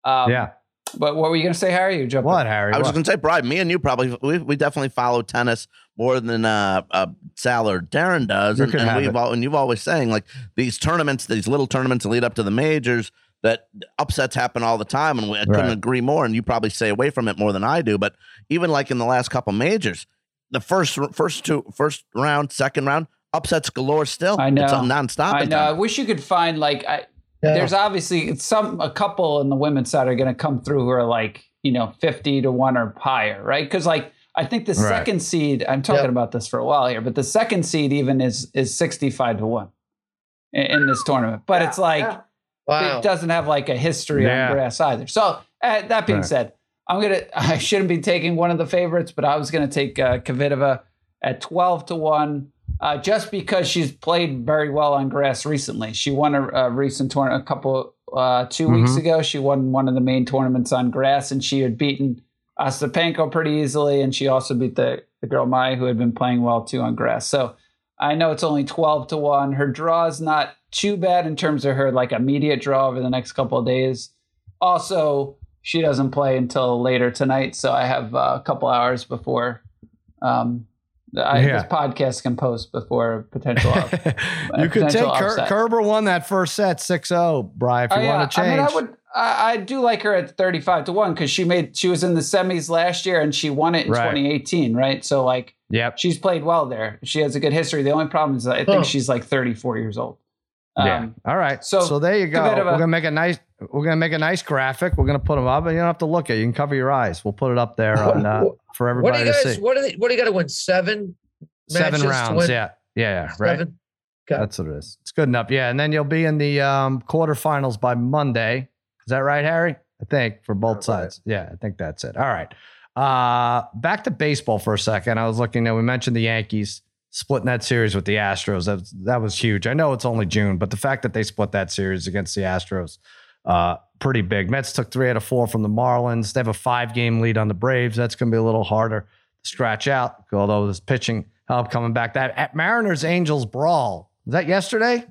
Um, yeah. But what were you going to say, Harry? You jumping? What, Harry? I was What? going to say, Brian, me and you probably, we, we definitely follow tennis more than uh, uh, Sal or Darren does. You And, and, have we've all, and you've always saying like these tournaments, these little tournaments that lead up to the majors, that upsets happen all the time. And we, I couldn't agree more. And you probably stay away from it more than I do. But even like in the last couple majors, the first, first two, first round, second round, upsets galore still. I know. It's nonstop. I at know. I wish you could find like I, Yeah. there's obviously some a couple in the women's side are going to come through who are like you know 50 to 1 or higher right because like i think the Right. second seed i'm talking Yep. about this for a while here but the second seed even is is 65 to 1 in, in this tournament but it's like Wow. it doesn't have like a history Yeah. on grass either so uh, that being Right. said i'm gonna i shouldn't be taking one of the favorites but i was gonna take uh, kvitova at 12 to 1 uh, just because she's played very well on grass recently. She won a, a recent tournament a couple uh, 2 weeks Mhm. ago. She won one of the main tournaments on grass, and she had beaten Ostapenko pretty easily, and she also beat the the girl Mai, who had been playing well too on grass. So I know it's only twelve to one. Her draw is not too bad in terms of her like immediate draw over the next couple of days. Also, she doesn't play until later tonight, so I have uh, a couple hours before. Um, I, Yeah. This podcast can post before potential. up- you could take Ker- Kerber won that first set 6-0, Bry, if you Oh, want to change. I mean, I would. I, I do like her at thirty-five to one because she made. She was in the semis last year and she won it in Right. 2018, right? So like, Yep. she's played well there. She has a good history. The only problem is I think Huh. she's like 34 years old. yeah. Um, All right. so, So, there you go. Kvitova- We're gonna make a nice. We're gonna make a nice graphic. We're gonna put them up, and you don't have to look at. it. You can cover your eyes. We'll put it up there on uh, what- for what do everybody you to guys? see. What do they? What do you got to win? Seven. Seven rounds. Yeah. Yeah. Yeah. Right. Seven. Okay. That's what it is. It's good enough. Yeah. And then you'll be in the um, quarterfinals by Monday. Is that right, Harry? I think for both right. sides. Yeah, I think that's it. All right. Uh, back to baseball for a second. I was looking at, we mentioned the Yankees. splitting that series with the Astros. That was, that was huge. I know it's only June, but the fact that they split that series against the Astros, uh, pretty big. Mets took three out of four from the Marlins. They have a five game lead on the Braves. That's going to be a little harder to scratch out, although this pitching help coming back. That at Mariners Angels brawl was that yesterday?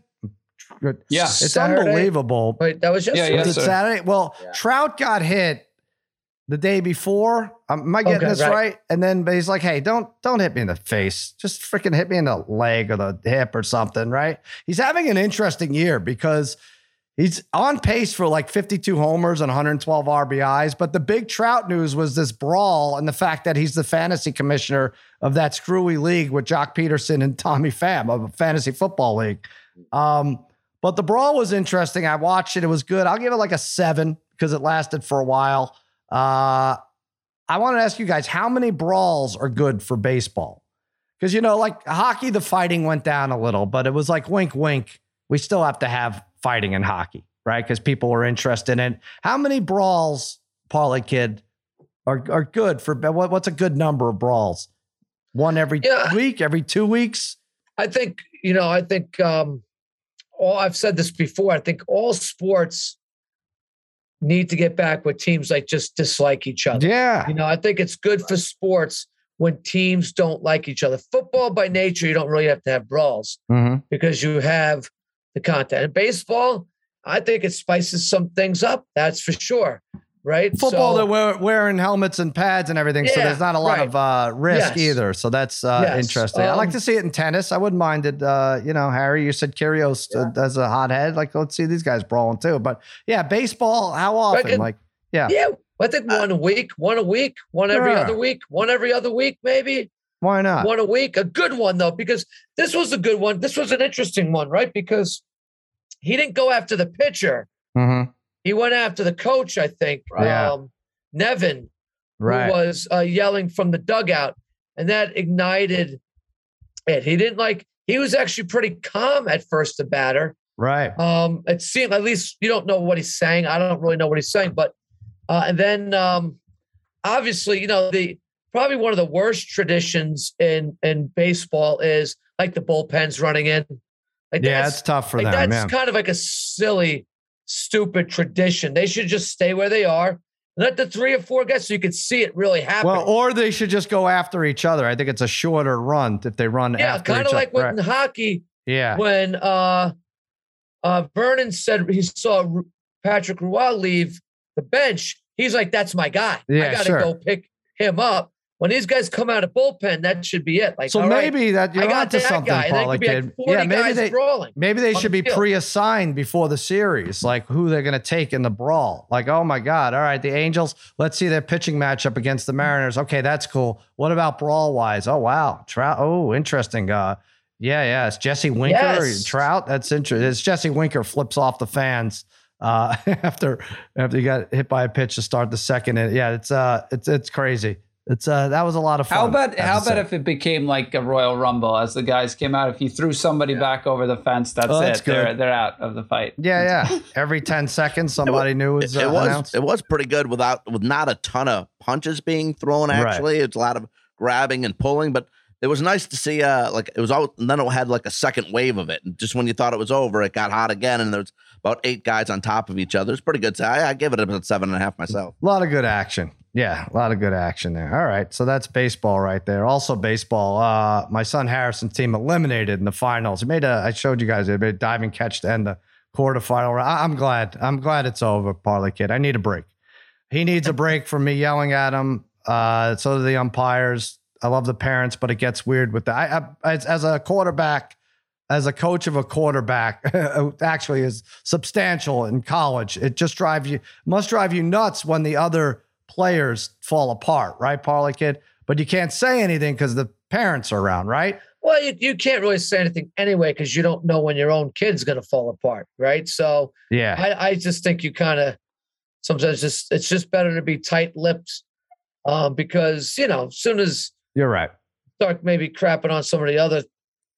Yeah. it's Saturday? unbelievable. Wait, that was Yeah, yesterday. yeah. Was it. Saturday? Well, Yeah. Trout got hit the day before. Um, am I getting Okay, this right. right? And then but he's like, "Hey, don't don't hit me in the face. Just freaking hit me in the leg or the hip or something." Right? He's having an interesting year because he's on pace for like 52 homers and 112 RBIs. But the big Trout news was this brawl and the fact that he's the fantasy commissioner of that screwy league with Joc Pederson and Tommy Pham of a fantasy football league. Um, but the brawl was interesting. I watched it. It was good. I'll give it like a seven because it lasted for a while. Uh, I want to ask you guys how many brawls are good for baseball? Because, you know, like hockey, the fighting went down a little, but it was like wink, wink. We still have to have fighting in hockey, right? Because people are interested in. How many brawls, Parlay Kid, are, are good for what, what's a good number of brawls? One every Yeah. week, every two weeks? I think you know. I think um, all I've said this before. I think all sports need to get back with teams like just dislike each other. Yeah. You know, I think it's good for sports when teams don't like each other. Football by nature, you don't really have to have brawls Mhm. because you have the content. And baseball, I think it spices some things up. That's for sure. Right? football So- they're wear, wearing helmets and pads and everything so there's not a lot right. of uh, risk Yes. either so that's uh, Yes. interesting i like Um, to see it in tennis i wouldn't mind it uh, you know harry you said Kyrgios uh, as a hothead like let's see these guys brawling too but yeah baseball how often like yeah yeah, I think one a week, one a week, one every Sure. other week, one every other week, maybe. why not one a week. A good one though, because this was a good one. This was an interesting one, right? Because he didn't go after the pitcher. Mhm. He went after the coach, I think. Yeah. Um, Nevin, right who was uh, yelling from the dugout, and that ignited it. He didn't like. He was actually pretty calm at first, the batter. right Um, it seemed at least you don't know what he's saying. I don't really know what he's saying, but uh, and then um, obviously, you know, the probably one of the worst traditions in in baseball is like the bullpens running in. Like yeah that's, it's tough for like them that's kind of like a silly, stupid tradition. They should just stay where they are. Let the three or four guys so you can see it really happen. well or they should just go after each other i think it's a shorter run if they run yeah, kind of like other when in hockey yeah when uh, uh, Vernon said he saw Patrick Roy leave the bench, he's like, "That's my guy. Yeah, I got to sure. go pick him up." When these guys come out of bullpen, that should be it. Like, so all right, maybe that you're I got onto that something guy, and then it Paula could be kid like yeah maybe they brawling. Maybe they should the be field. pre-assigned before the series, like who they're going to take in the brawl. Like, oh my God, all right, the Angels. Let's see their pitching matchup against the Mariners. Okay, that's cool. What about brawl wise? Oh wow, Trout. Oh, interesting. Uh, yeah, yeah. It's Jesse Winker, Yes. Trout. That's interesting. It's Jesse Winker flips off the fans uh, after after he got hit by a pitch to start the second. And yeah, it's uh, it's it's crazy. It's uh, that was a lot of fun. How about how about say. if it became like a Royal Rumble as the guys came out? If you threw somebody back over the fence, that's, Oh, that's it. They're they're out of the fight. Yeah, yeah. Every ten seconds, somebody new It, is it uh, was announced. it was pretty good without with not a ton of punches being thrown. Right. Actually, it's a lot of grabbing and pulling, but it was nice to see. Uh, like it was all. And then it had like a second wave of it, and just when you thought it was over, it got hot again, and there's about eight guys on top of each other. It's pretty good. So I, I give it about seven and a half myself. A lot of good action. Yeah, a lot of good action there. All right. So that's baseball right there. Also, baseball. Uh, my son Harrison's team eliminated in the finals. He made a, I showed you guys, they made a diving catch to end the quarterfinal. I- I'm glad. I'm glad it's over, Parlay Kid. I need a break. He needs a break from me yelling at him. Uh, so do the umpires. I love the parents, but it gets weird with that. I, I, as, as a quarterback, as a coach of a quarterback, actually is substantial in college. It just drives you, must drive you nuts when the other players fall apart, right, Parlay Kid? But you can't say anything because the parents are around, right? Well, you, you can't really say anything anyway because you don't know when your own kid's going to fall apart, right? So Yeah. I, I just think you kind of sometimes just it's just better to be tight-lipped um, because you know as soon as You're right. start maybe crapping on some of the other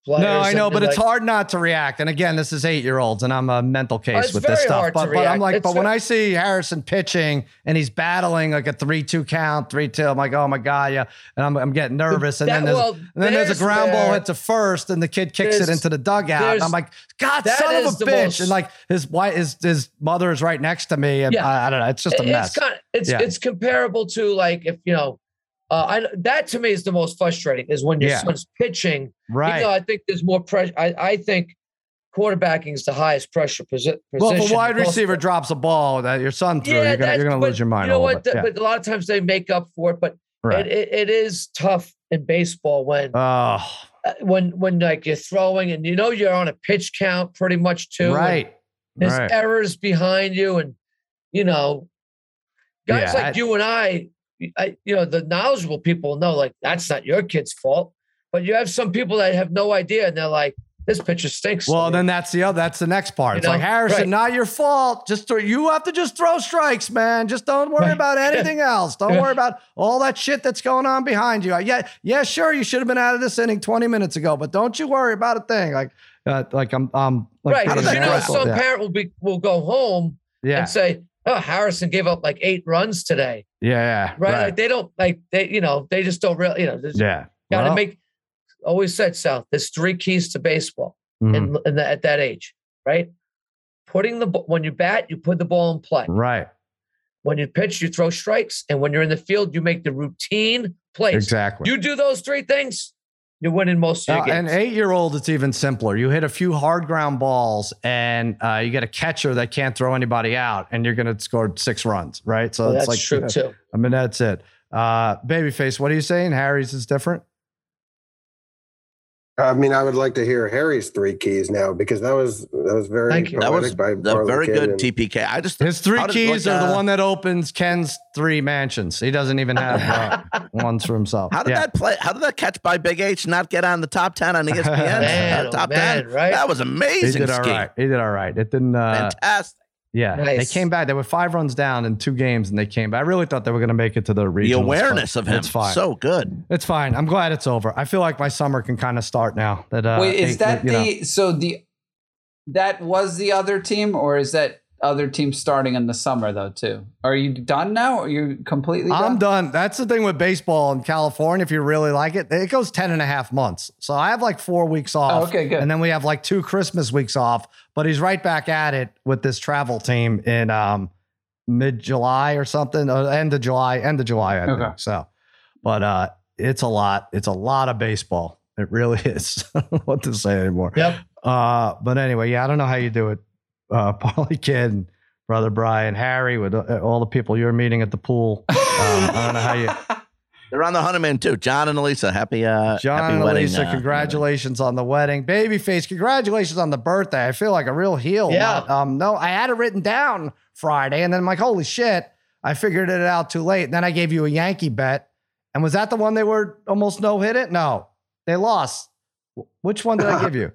players. No, I know, but it's hard not to react. And again, this is eight year olds, and I'm a mental case with this stuff. But, but I'm like, It's but when I see Harrison pitching and he's battling like a three two count, three two, I'm like, oh my god, yeah, and I'm, I'm getting nervous. And That- then there's well, and then there's a there's ground ball where- hit to first, and the kid kicks it into the dugout. And I'm like, God, son of a bitch! most- and like his wife, his his mother is right next to me, and Yeah. I, I don't know, it's just a mess. It's kind of, it's Yeah. it's comparable to like if you know, uh, I that to me is the most frustrating is when your Yeah. son's pitching. right. Even though I think there's more pressure. I, I think quarterbacking is the highest pressure posi- position. well, if a wide receiver drops a ball that your son threw, you're gonna you're gonna but lose your mind. You know what? bit. Yeah. But a lot of times they make up for it. But Right. it, it, it is tough in baseball when Oh, uh, when when like you're throwing and you know you're on a pitch count pretty much too. right. There's Right. errors behind you, and you know, guys Yeah, like I- you and I, I, you know, the knowledgeable people know like that's not your kid's fault. But you have some people that have no idea, and they're like, "This pitcher stinks." Well, then that's the other. That's the next part. You It's like? Harrison, Right. not your fault. Just throw, you have to just throw strikes, man. Just don't worry Right. about anything else. Don't worry about all that shit that's going on behind you. Yeah, yeah, sure. You should have been out of this inning 20 minutes ago, but don't you worry about a thing. Like, uh, like I'm, um, like right? You know, some yeah. parent will be will go home yeah, and say, "Oh, Harrison gave up like eight runs today." Yeah, yeah, Right? right. Like they don't like they, you know, they just don't really, you know, just yeah. got to Well, make. Always said, South. There's three keys to baseball. mhm, in, in the, at that age, right? Putting the when you bat, you put the ball in play. right. When you pitch, you throw strikes, and when you're in the field, you make the routine plays. Exactly. You do those three things, you're winning most of your Uh, games. an eight year old, it's even simpler. You hit a few hard ground balls and uh, you get a catcher that can't throw anybody out, and you're going to score six runs, right? So Well, it's that's like, true too. I mean, that's it. Uh, Babyface, what are you saying? Harry's is different? I mean, I would like to hear Harry's three keys now because that was that was very Thank you. That was by the very Kidd good and- TPK. I just His three how did- keys like, are the uh, one that opens Ken's three mansions. He doesn't even have uh, ones for himself. How did Yeah. that play? How did that catch by Big H not get on the top ten on ESPN? Man, Uh, oh top man, ten, right? That was amazing. He amazing. did all scheme. right. He did all right. It didn't. Uh, Fantastic. Yeah, they came back. They were five runs down in two games, and they came back. I really thought they were going to make it to the The awareness of him, It's fine. so good. It's fine. I'm glad it's over. I feel like my summer can kind of start now. That uh, Wait, is eight- that you know. the so the that was the other team, or is that other teams starting in the summer though too? Are you done now? Are you completely done? I'm done. That's the thing with baseball in California. If you really like it, it goes 10 and a half months. So I have like four weeks off. Oh, okay, good. And then we have like two Christmas weeks off. But he's right back at it with this travel team in um, mid July or something, uh, end of July, end of July, I think. Okay. So, but uh, it's a lot. It's a lot of baseball. It really is. I don't know what to say anymore. Yep. Uh, but anyway, yeah, I don't know how you do it. Uh, Polly Kid and Brother Brian, Harry, with uh, all the people you're meeting at the pool. Um, I don't know how you. They're on the honeymoon too. John and Elisa, happy uh, John happy and wedding. Elisa, uh, congratulations on the wedding. Babyface, congratulations on the birthday. I feel like a real heel. Yeah. Not- um, no, I had it written down Friday, and then I'm like, holy shit, I figured it out too late. And then I gave you a Yankee bet. And was that the one they were almost no hit it? No, they lost. Which one did I give you?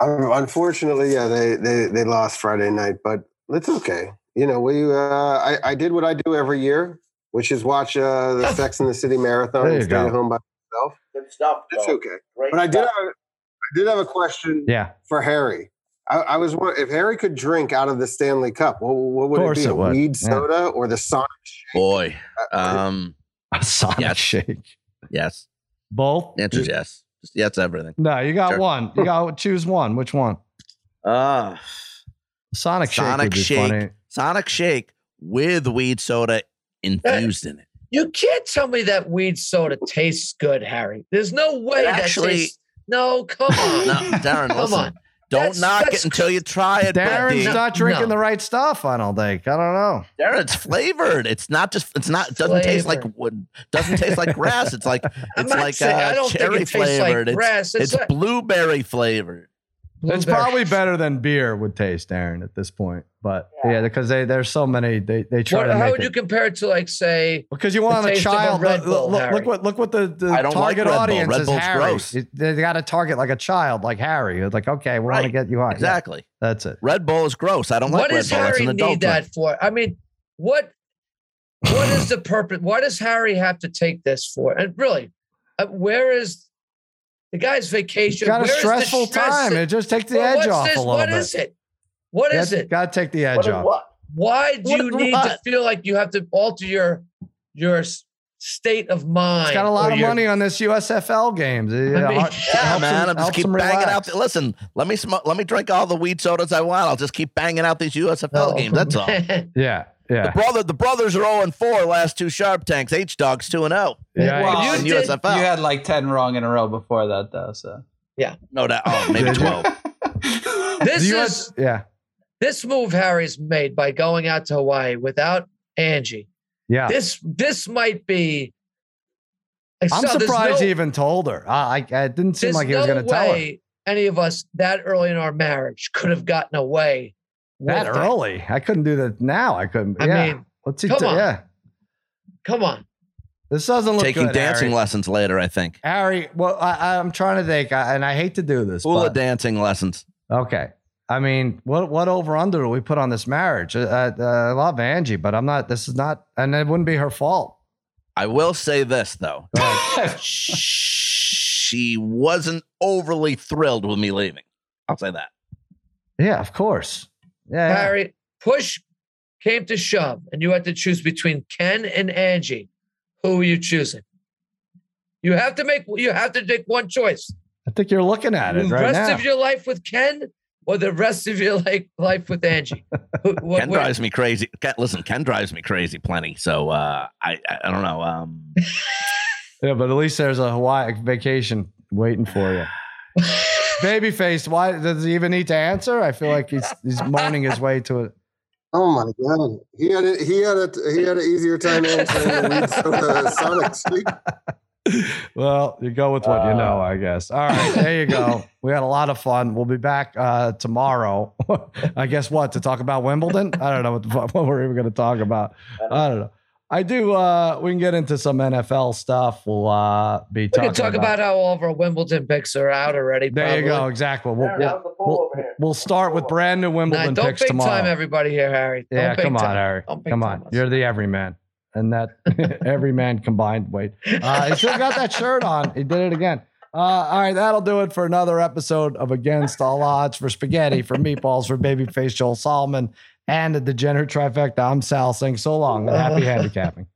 Unfortunately, yeah, they, they they lost Friday night, but it's okay. You know, we uh, I I did what I do every year, which is watch uh, the Sex and the City marathon and stay go. at home by myself. Good stuff. It's okay. Great But I did have stuff. a, I did have a question Yeah, for Harry. I, I was won- if Harry could drink out of the Stanley Cup, what, what would course it be? it a would. weed Yeah. soda or the Sonic? Shake? boy. Uh, Um, a Sonic Yes. shake. yes. Both? The answer yes. Just yes, everything. No, you got Sure. one. You got choose one. Which one? Uh Sonic shake Sonic Shake. funny. Sonic Shake with weed soda infused in it. You can't tell me that weed soda tastes good, Harry. There's no way It that actually- tastes. No, come on. No, Darren, come listen. on. Don't That's- knock that's- it until you try it. Darren's buddy. not drinking No. the right stuff. I don't think. I don't know. Darren, it's flavored. It's not just. It's not. It doesn't taste like wood. Doesn't taste like grass. It's like I'm it's not like saying, I uh, don't cherry think it tastes flavored. like grass. it's It's, it's like blueberry flavored. It's probably better than beer would taste, Darren, at this point. But yeah, because they there's so many. They they try What, to how make would it you compare it to, like, say, because you want the a taste of a child. Red look, Bull, look, Harry? look what look what the, the I don't like target Red Bull. audience Red is. Bull's Harry. gross. It- They got to target like a child, like Harry. It's like okay, we want to get you high. Yeah, Exactly. that's it. Red Bull is gross. I don't like what Red does Bull. That's Harry need drink. that for? I mean, what what is the purpose? Why does Harry have to take this for? And really, uh, where is The guy's vacation. got a Where's stressful stress? time. It just takes the Well, edge off this? a little What bit. is it? What is it? Got to take the edge What is off. what? Why do What you is need to feel like you have to alter your your state of mind? It's got a lot of your- money on this USFL games. I mean- uh, Yeah, man. him- I'm just keep him banging out. The, listen, let me smoke. Let me drink all the weed sodas I want. I'll just keep banging out these USFL Oh, games. That's all. man. Yeah, The brother, the brothers are 0 and 4. Last two Sharp Tanks. H Dogs 2 and oh. 0. Yeah, Well, you did- You had like 10 wrong in a row before that, though. So Yeah. no, that. Oh, maybe 12. This The is US yeah, this move Harry's made by going out to Hawaii without Angie. yeah. This this might be. Like, I'm so surprised no- he even told her. I, I it didn't seem like he was no going to tell her any of us that early in our marriage could have gotten away that with early. I couldn't do that now. I couldn't. I yeah. mean, What's he? come t- on. Yeah, come on. this doesn't look Taking good, dancing Harry. lessons later, I think. Harry, well, I, I'm trying to think, I, and I hate to do this. Hula but- dancing lessons. Okay. I mean, what what over under do we put on this marriage? Uh, uh, I love Angie, but I'm not. This is not, and it wouldn't be her fault. I will say this, though. she wasn't overly thrilled with me leaving. I'll say that. Yeah, of course. Yeah, yeah. Harry, push came to shove, and you had to choose between Ken and Angie. Who are you choosing? You have to make you have to make one choice. I think you're looking at it the right rest now. of your life with Ken or the rest of your like life with Angie. Who- what- Ken what- drives me crazy. Ken, listen, Ken drives me crazy plenty. So uh, I, I I don't know. Um, yeah, but at least there's a Hawaii vacation waiting for you. Babyface, why does he even need to answer? I feel like he's he's moaning his way to it. Oh my god, he had a, he had a he had an easier time answering the weed soda Sonic speak. Well, you go with what you know, I guess. All right, there you go. We had a lot of fun. We'll be back uh, tomorrow. I guess what to talk about Wimbledon. I don't know what, the, fuck- what we're even going to talk about. I don't know. I do. Uh, we can get into some NFL stuff. We'll uh, be we talking can talk about, how all of our Wimbledon picks are out already. There you go. Exactly. We'll, we'll, we'll, we'll start with brand new Wimbledon Nah, Wimbledon don't picks big tomorrow. time everybody here, Harry. Don't Yeah, come on, time. Harry. Come on. us. You're the everyman. And that everyman combined weight. Uh, he still got that shirt on. He did it again. Uh, all right, that'll do it for another episode of Against All Odds for Spaghetti, for Meatballs, for Babyface Joel Solomon, and the Degenerate Trifecta. I'm Sal saying so long and happy handicapping.